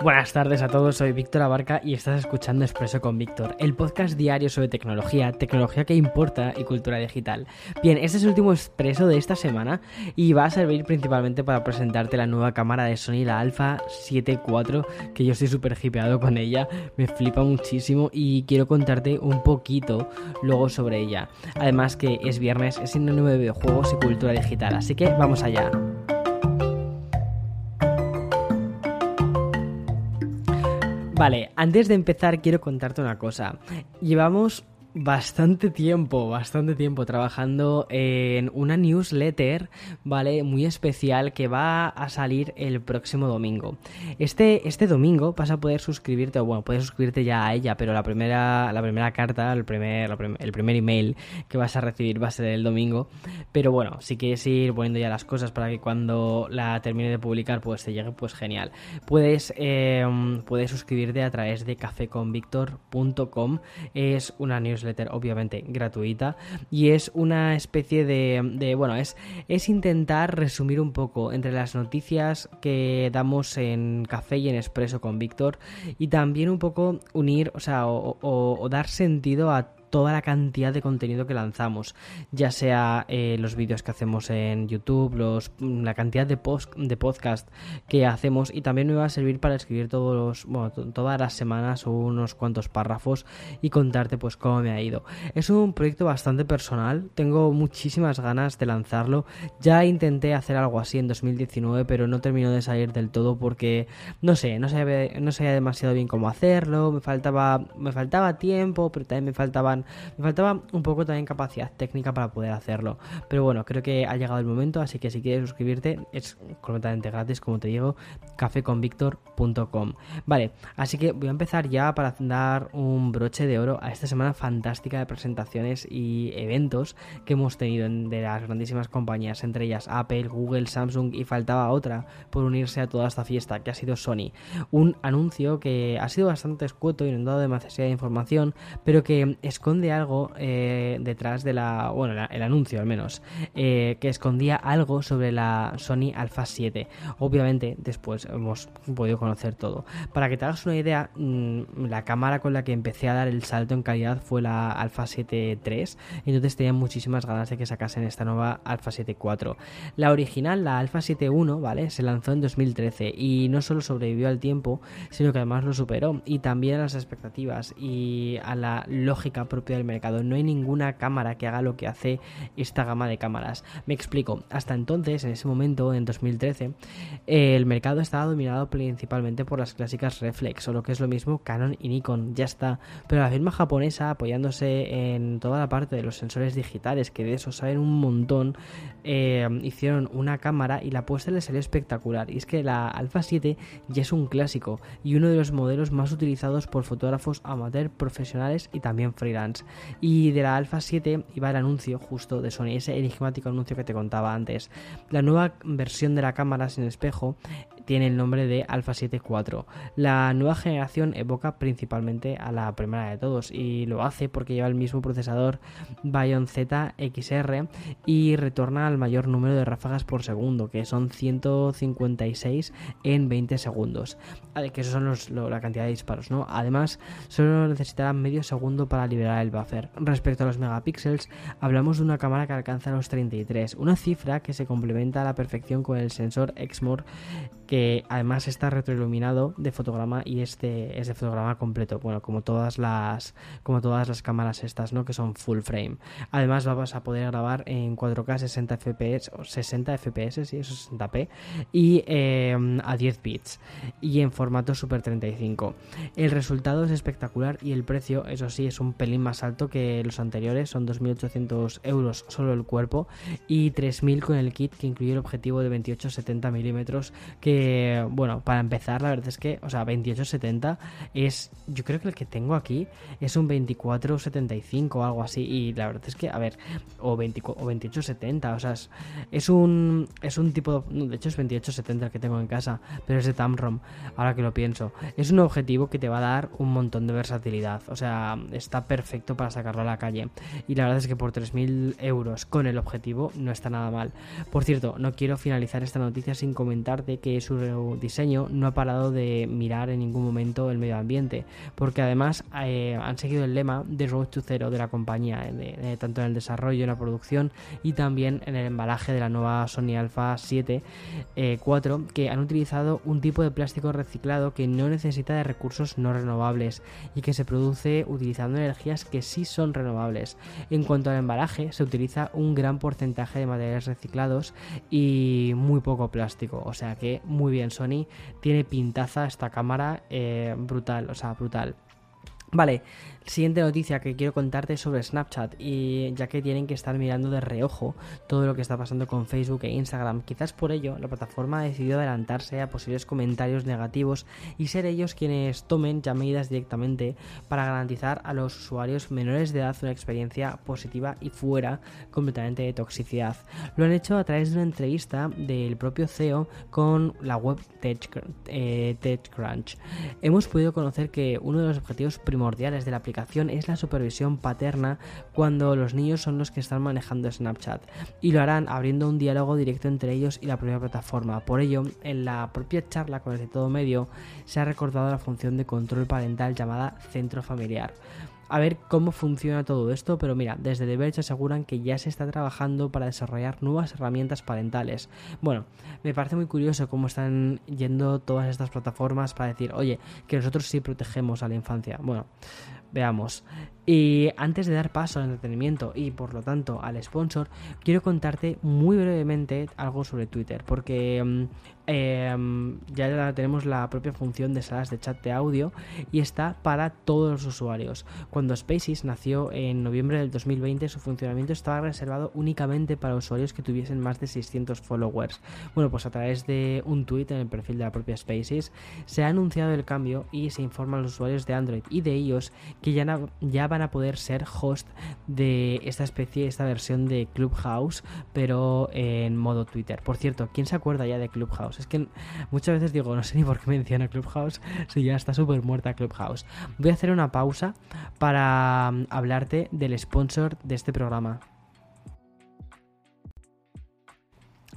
Buenas tardes a todos, soy Víctor Abarca y estás escuchando Expreso con Víctor, el podcast diario sobre tecnología, tecnología que importa y cultura digital. Bien, este es el último expreso de esta semana y va a servir principalmente para presentarte la nueva cámara de Sony, la Alpha 7 IV, que yo estoy súper hipeado con ella, me flipa muchísimo y quiero contarte un poquito luego sobre ella. Además que es viernes, es sinónimo de videojuegos y cultura digital, así que vamos allá. Vale, antes de empezar quiero contarte una cosa. Llevamos bastante tiempo, bastante tiempo trabajando en una newsletter, ¿vale? Muy especial que va a salir el próximo domingo. Este, este domingo vas a poder suscribirte, o bueno, puedes suscribirte ya a ella, pero la primera, la primera carta, el primer, el primer email que vas a recibir va a ser el domingo. Pero bueno, si quieres ir poniendo ya las cosas para que cuando la termine de publicar pues te llegue, pues genial. Puedes, em, puedes suscribirte a través de cafeconvictor.com. Es una newsletter obviamente gratuita. Y es una especie de, bueno, es, es intentar resumir un poco entre las noticias que damos en Café y en Expreso con Víctor y también un poco unir, o sea, o dar sentido a toda la cantidad de contenido que lanzamos, ya sea eh, los vídeos que hacemos en YouTube, los, la cantidad de, post, de podcast que hacemos y también me va a servir para escribir todos bueno, todas las semanas unos cuantos párrafos y contarte pues cómo me ha ido. Es un proyecto bastante personal, tengo muchísimas ganas de lanzarlo, ya intenté hacer algo así en 2019 pero no terminó de salir del todo porque no sé, no sabía, no sabía demasiado bien cómo hacerlo, me faltaba, me faltaba tiempo, pero también me me faltaba un poco también capacidad técnica para poder hacerlo. Pero bueno, creo que ha llegado el momento, así que si quieres suscribirte es completamente gratis, como te digo, cafeconvictor.com. Vale, así que voy a empezar ya para dar un broche de oro a esta semana fantástica de presentaciones y eventos que hemos tenido de las grandísimas compañías, entre ellas Apple, Google, Samsung y faltaba otra por unirse a toda esta fiesta, que ha sido Sony. Un anuncio que ha sido bastante escueto y no ha dado demasiada información, pero que es esconde algo eh, detrás de la. Bueno, el anuncio al menos. Eh, que escondía algo sobre la Sony Alpha 7. Obviamente, después hemos podido conocer todo. Para que te hagas una idea, mm, la cámara con la que empecé a dar el salto en calidad fue la Alpha 7 III. Entonces tenía muchísimas ganas de que sacasen esta nueva Alpha 7 IV. La original, la Alpha 7 I, ¿vale? Se lanzó en 2013 y no solo sobrevivió al tiempo, sino que además lo superó. Y también a las expectativas y a la lógica del mercado. No hay ninguna cámara que haga lo que hace esta gama de cámaras. Me explico. Hasta entonces, en ese momento, en 2013, el mercado estaba dominado principalmente por las clásicas reflex o lo que es lo mismo Canon y Nikon. Ya está. Pero la firma japonesa, apoyándose en toda la parte de los sensores digitales, que de eso saben un montón, eh, hicieron una cámara y la puesta le salió espectacular. Y es que la Alpha 7 ya es un clásico y uno de los modelos más utilizados por fotógrafos amateur, profesionales y también freelance. Y de la Alpha 7 iba el anuncio justo de Sony, ese enigmático anuncio que te contaba antes. La nueva versión de la cámara sin espejo tiene el nombre de Alpha 7 IV. La nueva generación evoca principalmente a la primera de todos y lo hace porque lleva el mismo procesador Bion Z XR y retorna al mayor número de ráfagas por segundo, que son 156 en 20 segundos. Que eso son la cantidad de disparos, ¿no? Además, solo necesitará medio segundo para liberar el buffer. Respecto a los megapíxeles, hablamos de una cámara que alcanza los 33, una cifra que se complementa a la perfección con el sensor Exmor que además está retroiluminado de fotograma y este es de fotograma completo, bueno, como todas las como todas las cámaras estas, ¿no? que son full frame. Además vas a poder grabar en 4K 60 FPS o 60 FPS, sí, 60p y em, a 10 bits y en formato Super 35. El resultado es espectacular y el precio, eso sí, es un pelín más alto que los anteriores, son 2.800 euros solo el cuerpo y 3.000 con el kit que incluye el objetivo de 28-70 milímetros que bueno, para empezar, la verdad es que, o sea, 2870 es, yo creo que el que tengo aquí es un 2475 o algo así. Y la verdad es que, a ver, o, 20, o 2870, o sea, es, un, es un tipo, de hecho es 2870 el que tengo en casa, pero es de Tamron, ahora que lo pienso. Es un objetivo que te va a dar un montón de versatilidad, o sea, está perfecto para sacarlo a la calle. Y la verdad es que por 3.000 euros con el objetivo no está nada mal. Por cierto, no quiero finalizar esta noticia sin comentarte que es su diseño no ha parado de mirar en ningún momento el medio ambiente, porque además eh, han seguido el lema de Road to Zero de la compañía, tanto en el desarrollo, en la producción y también en el embalaje de la nueva Sony Alpha 7 4, eh, que han utilizado un tipo de plástico reciclado que no necesita de recursos no renovables y que se produce utilizando energías que sí son renovables. En cuanto al embalaje, se utiliza un gran porcentaje de materiales reciclados y muy poco plástico, o sea que bien Sony, tiene pintaza esta cámara eh, brutal, o sea, brutal. Vale, Siguiente noticia que quiero contarte sobre Snapchat y ya que tienen que estar mirando de reojo todo lo que está pasando con Facebook e Instagram, quizás por ello la plataforma ha decidido adelantarse a posibles comentarios negativos y ser ellos quienes tomen ya medidas directamente para garantizar a los usuarios menores de edad una experiencia positiva y fuera completamente de toxicidad. Lo han hecho a través de una entrevista del propio CEO con la web eh, TechCrunch. Hemos podido conocer que uno de los objetivos primordiales de la aplicación es la supervisión paterna cuando los niños son los que están manejando Snapchat y lo harán abriendo un diálogo directo entre ellos y la propia plataforma. Por ello, en la propia charla con el de todo medio se ha recordado la función de control parental llamada centro familiar a ver cómo funciona todo esto, pero mira, desde The Verge aseguran que ya se está trabajando para desarrollar nuevas herramientas parentales. Bueno, me parece muy curioso cómo están yendo todas estas plataformas para decir, oye, que nosotros sí protegemos a la infancia. Bueno, Veamos. Y antes de dar paso al entretenimiento y por lo tanto al sponsor, quiero contarte muy brevemente algo sobre Twitter, porque mm, em, ya tenemos la propia función de salas de chat de audio y está para todos los usuarios. Cuando Spaces nació en noviembre del 2020, su funcionamiento estaba reservado únicamente para usuarios que tuviesen más de 600 followers. Bueno, pues a través de un tweet en el perfil de la propia Spaces se ha anunciado el cambio y se informa a los usuarios de Android y de iOS que ya, van a poder ser host de esta especie, esta versión de Clubhouse, pero en modo Twitter. Por cierto, ¿quién se acuerda ya de Clubhouse? Es que muchas veces digo, no sé ni por qué menciona Clubhouse si ya está súper muerta Clubhouse. Voy a hacer una pausa para mm, hablarte del sponsor de este programa.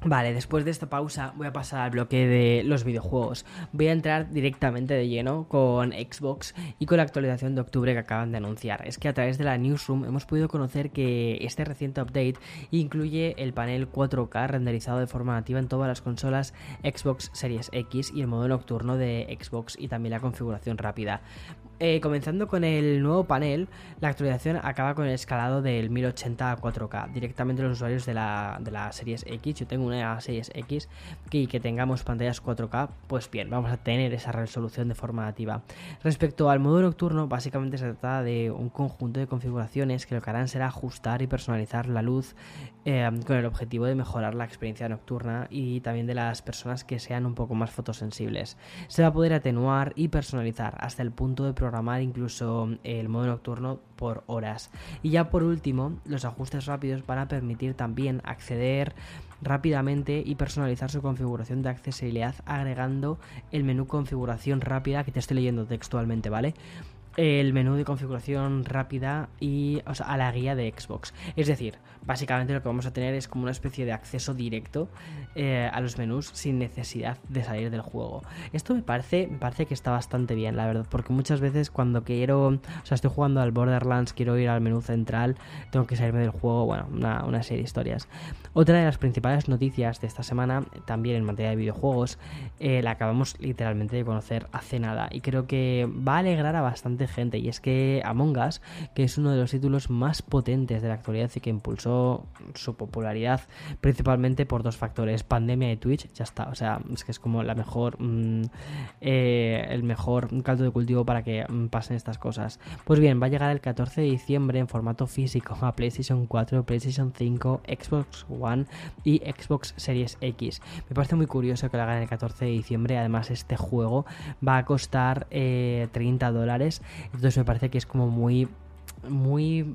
Vale, después de esta pausa voy a pasar al bloque de los videojuegos. Voy a entrar directamente de lleno con Xbox y con la actualización de octubre que acaban de anunciar. Es que a través de la Newsroom hemos podido conocer que este reciente update incluye el panel 4K renderizado de forma nativa en todas las consolas Xbox Series X y el modo nocturno de Xbox y también la configuración rápida. Eh, comenzando con el nuevo panel, la actualización acaba con el escalado del 1080 a 4K. Directamente los usuarios de la, de la Series X, yo tengo una Series X, que, que tengamos pantallas 4K, pues bien, vamos a tener esa resolución de forma nativa. Respecto al modo nocturno, básicamente se trata de un conjunto de configuraciones que lo que harán será ajustar y personalizar la luz eh, con el objetivo de mejorar la experiencia nocturna y también de las personas que sean un poco más fotosensibles. Se va a poder atenuar y personalizar hasta el punto de programar incluso el modo nocturno por horas. Y ya por último, los ajustes rápidos van a permitir también acceder rápidamente y personalizar su configuración de accesibilidad agregando el menú configuración rápida que te estoy leyendo textualmente, ¿vale? El menú de configuración rápida y a la guía de Xbox. Es decir, básicamente lo que vamos a tener es como una especie de acceso directo eh, a los menús sin necesidad de salir del juego. Esto me parece, me parece que está bastante bien, la verdad, porque muchas veces cuando quiero, o sea, estoy jugando al Borderlands, quiero ir al menú central, tengo que salirme del juego, bueno, una, serie de historias. Otra de las principales noticias de esta semana, también en materia de videojuegos, eh, la acabamos literalmente de conocer hace nada y creo que va a alegrar a bastante gente y es que Among Us, que es uno de los títulos más potentes de la actualidad y que impulsó su popularidad principalmente por dos factores, pandemia y Twitch, ya está, o sea, es que es como la mejor, mm, eh, el mejor caldo de cultivo para que mm, pasen estas cosas. Pues bien, va a llegar el 14 de diciembre en formato físico a PlayStation 4, PlayStation 5, Xbox One y Xbox Series X. Me parece muy curioso que lo hagan el 14 de diciembre, además este juego va a costar 30 eh, dólares entonces me parece que es como muy muy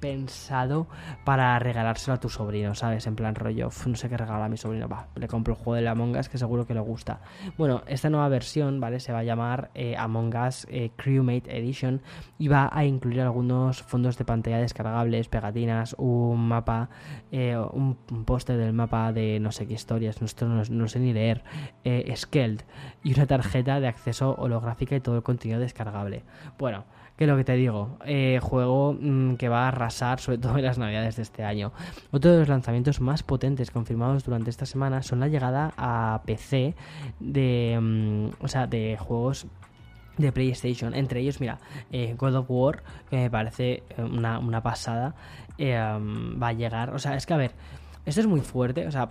pensado para regalárselo a tu sobrino, ¿sabes? En plan rollo, no sé qué regalar a mi sobrino, le compro el juego de Among Us que seguro que le gusta. Bueno, esta nueva versión, ¿vale? Se va a llamar eh, Among Us eh, Crewmate Edition y va a incluir algunos fondos de pantalla descargables, pegatinas, un mapa, eh, un, póster del mapa de no sé qué historias, no, no, sé ni leer, eh, Skeld y una tarjeta de acceso holográfica y todo el contenido descargable. Bueno, que lo que te digo, eh, juego mm, que va a arrasar sobre todo en las navidades de este año. Otro de los lanzamientos más potentes confirmados durante esta semana son la llegada a PC de, mm, o sea, de juegos de PlayStation. Entre ellos, mira, eh, God of War, que me parece eh, una, pasada, va a llegar. O sea, es que a ver, esto es muy fuerte. O sea,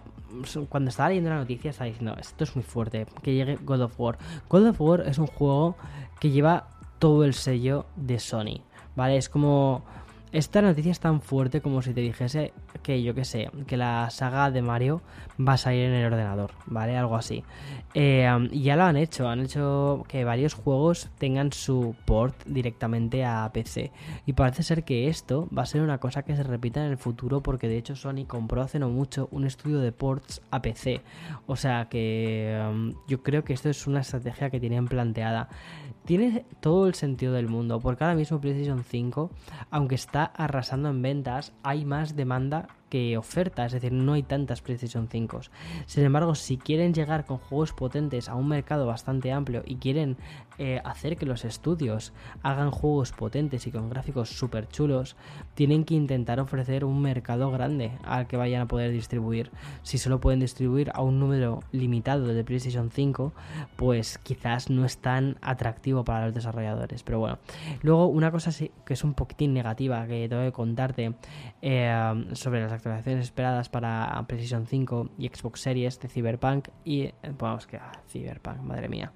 cuando estaba leyendo la noticia estaba diciendo, esto es muy fuerte, que llegue God of War. God of War es un juego que lleva todo el sello de Sony, ¿vale? Es como... Esta noticia es tan fuerte como si te dijese que yo que sé, que la saga de Mario va a salir en el ordenador, ¿vale? Algo así. Eh, y ya lo han hecho, han hecho que varios juegos tengan su port directamente a PC. Y parece ser que esto va a ser una cosa que se repita en el futuro porque de hecho Sony compró hace no mucho un estudio de ports a PC. O sea que um, yo creo que esto es una estrategia que tienen planteada. Tiene todo el sentido del mundo porque ahora mismo PlayStation 5, aunque está arrasando en ventas, hay más demanda que oferta, es decir, no hay tantas PlayStation 5. Sin embargo, si quieren llegar con juegos potentes a un mercado bastante amplio y quieren eh, hacer que los estudios hagan juegos potentes y con gráficos súper chulos, tienen que intentar ofrecer un mercado grande al que vayan a poder distribuir. Si solo pueden distribuir a un número limitado de PlayStation 5, pues quizás no es tan atractivo para los desarrolladores. Pero bueno, luego una cosa que es un poquitín negativa que tengo que contarte eh, sobre las actualizaciones esperadas para PlayStation 5 y Xbox Series de Cyberpunk y eh, vamos que ah, Cyberpunk, madre mía.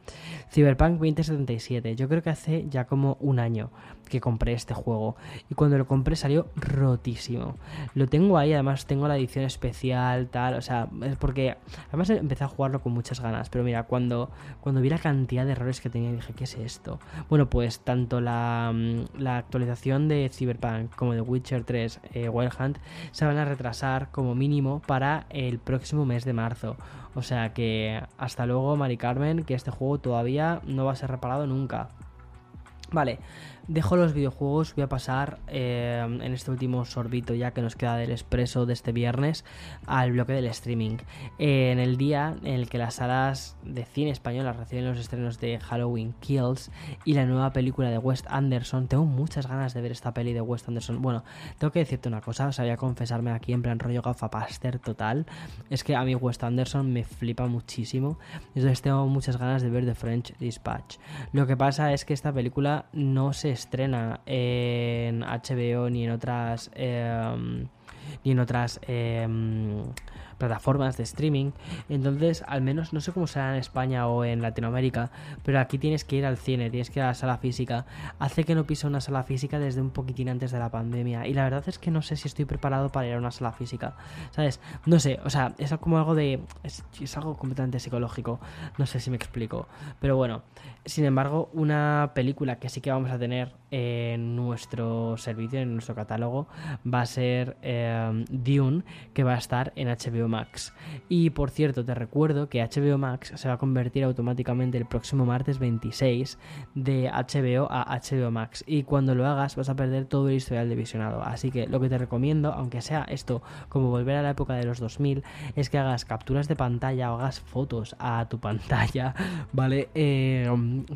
Cyberpunk 2077, yo creo que hace ya como un año que compré este juego y cuando lo compré salió rotísimo. Lo tengo ahí, además tengo la edición especial, tal, o sea, es porque además empecé a jugarlo con muchas ganas, pero mira, cuando cuando vi la cantidad de errores que tenía dije, ¿qué es esto? Bueno, pues tanto la, mm, la actualización de Cyberpunk como de Witcher 3 eh, Wild Hunt se van a retrasar como mínimo para el próximo mes de marzo. O sea que hasta luego, Mari Carmen, que este juego todavía no va a ser reparado nunca. Vale, Dejo los videojuegos, voy a pasar eh, en este último sorbito ya que nos queda del expreso de este viernes al bloque del streaming. en el día en el que las salas de cine españolas reciben los estrenos de Halloween Kills y la nueva película de West Anderson, tengo muchas ganas de ver esta peli de West Anderson. Bueno, tengo que decirte una cosa, o a confesarme aquí en plan rollo gafapaster total. Es que a mí West Anderson me flipa muchísimo, entonces tengo muchas ganas de ver The French Dispatch. Lo que pasa es que esta película no se estrena en HBO ni en otras em, ni en otras em, plataformas de streaming. Entonces, al menos no sé cómo será en España o en Latinoamérica, pero aquí tienes que ir al cine, tienes que ir a la sala física. Hace que no piso una sala física desde un poquitín antes de la pandemia. Y la verdad es que no sé si estoy preparado para ir a una sala física. ¿Sabes? No sé, o sea, es como algo de. Es, algo completamente psicológico. No sé si me explico. Pero bueno, sin embargo, una película que sí que vamos a tener en nuestro servicio, en nuestro catálogo, va a ser eh, Dune, que va a estar en HBO Max. Y por cierto, te recuerdo que HBO Max se va a convertir automáticamente el próximo martes 26 de HBO a HBO Max. Y cuando lo hagas vas a perder todo el historial de visionado. Así que lo que te recomiendo, aunque sea esto como volver a la época de los 2000, es que hagas capturas de pantalla o hagas fotos a tu pantalla, ¿vale? Eh,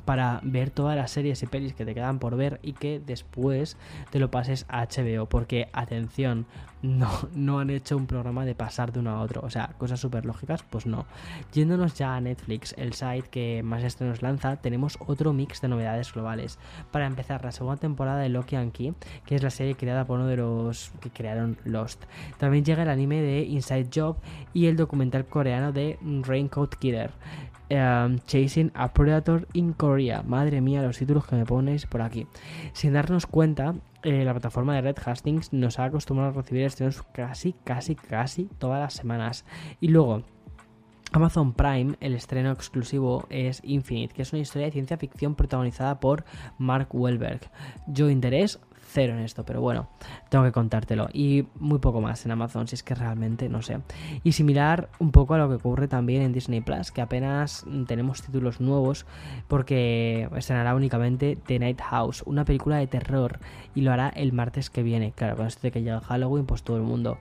para ver todas las series y pelis que te quedan por ver y que después te lo pases a HBO. Porque, atención, no, no han hecho un programa de pasar de uno a otro. O sea, cosas súper lógicas, pues no. Yéndonos ya a Netflix, el site que más estrenos lanza, tenemos otro mix de novedades globales. Para empezar, la segunda temporada de Loki and Key, que es la serie creada por uno de los que crearon Lost. También llega el anime de Inside Job y el documental coreano de Raincoat Killer. Em, Chasing a Predator in Korea. Madre mía, los títulos que me ponéis por aquí. Sin darnos cuenta, eh, la plataforma de Red Hastings nos ha acostumbrado a recibir estrenos casi, casi, casi todas las semanas. Y luego, Amazon Prime, el estreno exclusivo es Infinite, que es una historia de ciencia ficción protagonizada por Mark Wahlberg. Yo interés cero en esto, pero bueno, tengo que contártelo. Y muy poco más en Amazon, si es que realmente no sé. Y similar un poco a lo que ocurre también en Disney Plus, que apenas tenemos títulos nuevos, porque estrenará únicamente The Night House, una película de terror, y lo hará el martes que viene. Claro, con esto de que llega Halloween, pues todo el mundo.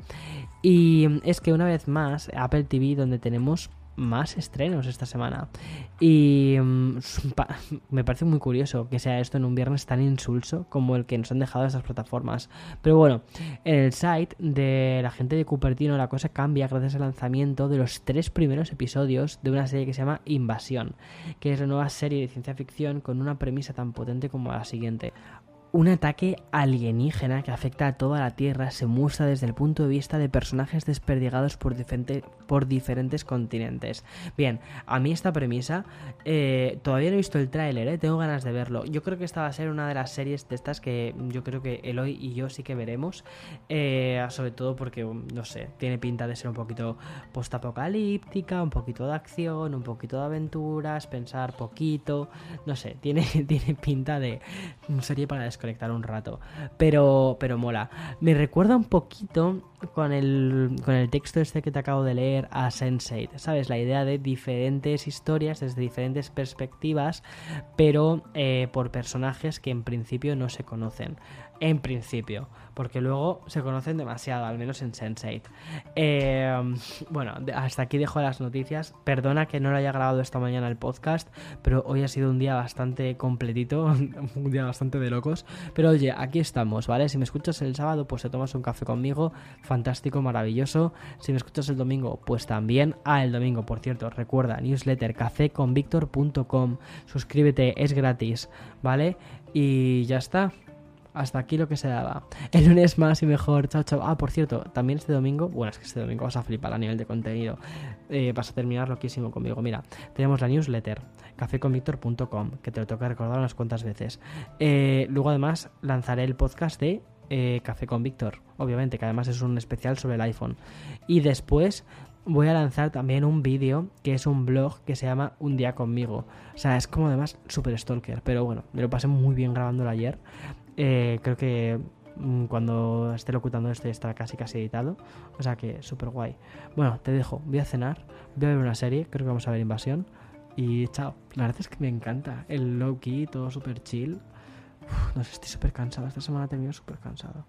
Y es que una vez más, Apple TV, donde tenemos más estrenos esta semana. Y mm, me parece muy curioso que sea esto en un viernes tan insulso como el que nos han dejado estas plataformas. Pero bueno, en el site de la gente de Cupertino la cosa cambia gracias al lanzamiento de los tres primeros episodios de una serie que se llama Invasión, que es la nueva serie de ciencia ficción con una premisa tan potente como la siguiente. Un ataque alienígena que afecta a toda la Tierra se muestra desde el punto de vista de personajes desperdigados por, por diferentes continentes. Bien, a mí esta premisa, eh, todavía no he visto el tráiler, eh, tengo ganas de verlo. Yo creo que esta va a ser una de las series de estas que yo creo que Eloy y yo sí que veremos, eh, sobre todo porque, no sé, tiene pinta de ser un poquito postapocalíptica, un poquito de acción, un poquito de aventuras, pensar poquito, no sé, tiene, tiene pinta de serie para desconectar un rato. Pero, pero mola. Me recuerda un poquito con el, con el texto este que te acabo de leer a Sense8, ¿sabes? La idea de diferentes historias desde diferentes perspectivas, pero eh, por personajes que en principio no se conocen. En principio, porque luego se conocen demasiado, al menos en Sense8. Eh, bueno, hasta aquí dejo las noticias. Perdona que no lo haya grabado esta mañana el podcast, pero hoy ha sido un día bastante completito, un día bastante de locos. Pero oye, aquí estamos, ¿vale? Si me escuchas el sábado, pues te tomas un café conmigo fantástico, maravilloso. Si me escuchas el domingo, pues también. Ah, el domingo, por cierto, recuerda, newsletter caféconvictor.com. Suscríbete, es gratis, ¿vale? Y ya está. Hasta aquí lo que se daba. El lunes más y mejor. Chao, chao. Ah, por cierto, también este domingo. Bueno, es que este domingo vas a flipar a nivel de contenido. Eh, vas a terminar loquísimo conmigo. Mira, tenemos la newsletter caféconvictor.com, que te lo que recordar unas cuantas veces. Eh, luego, además, lanzaré el podcast de eh, Café con Víctor, obviamente, que además es un especial sobre el iPhone. Y después voy a lanzar también un vídeo que es un blog que se llama Un día conmigo. O sea, es como además super stalker, pero bueno, me lo pasé muy bien grabándolo ayer. Eh, creo que mm, cuando esté locutando este estará casi casi editado. O sea que súper guay. Bueno, te dejo, voy a cenar, voy a ver una serie, creo que vamos a ver Invasión. Y chao. La verdad es que me encanta el low key, todo súper chill no sé, estoy súper cansado. Esta semana he terminado súper cansado.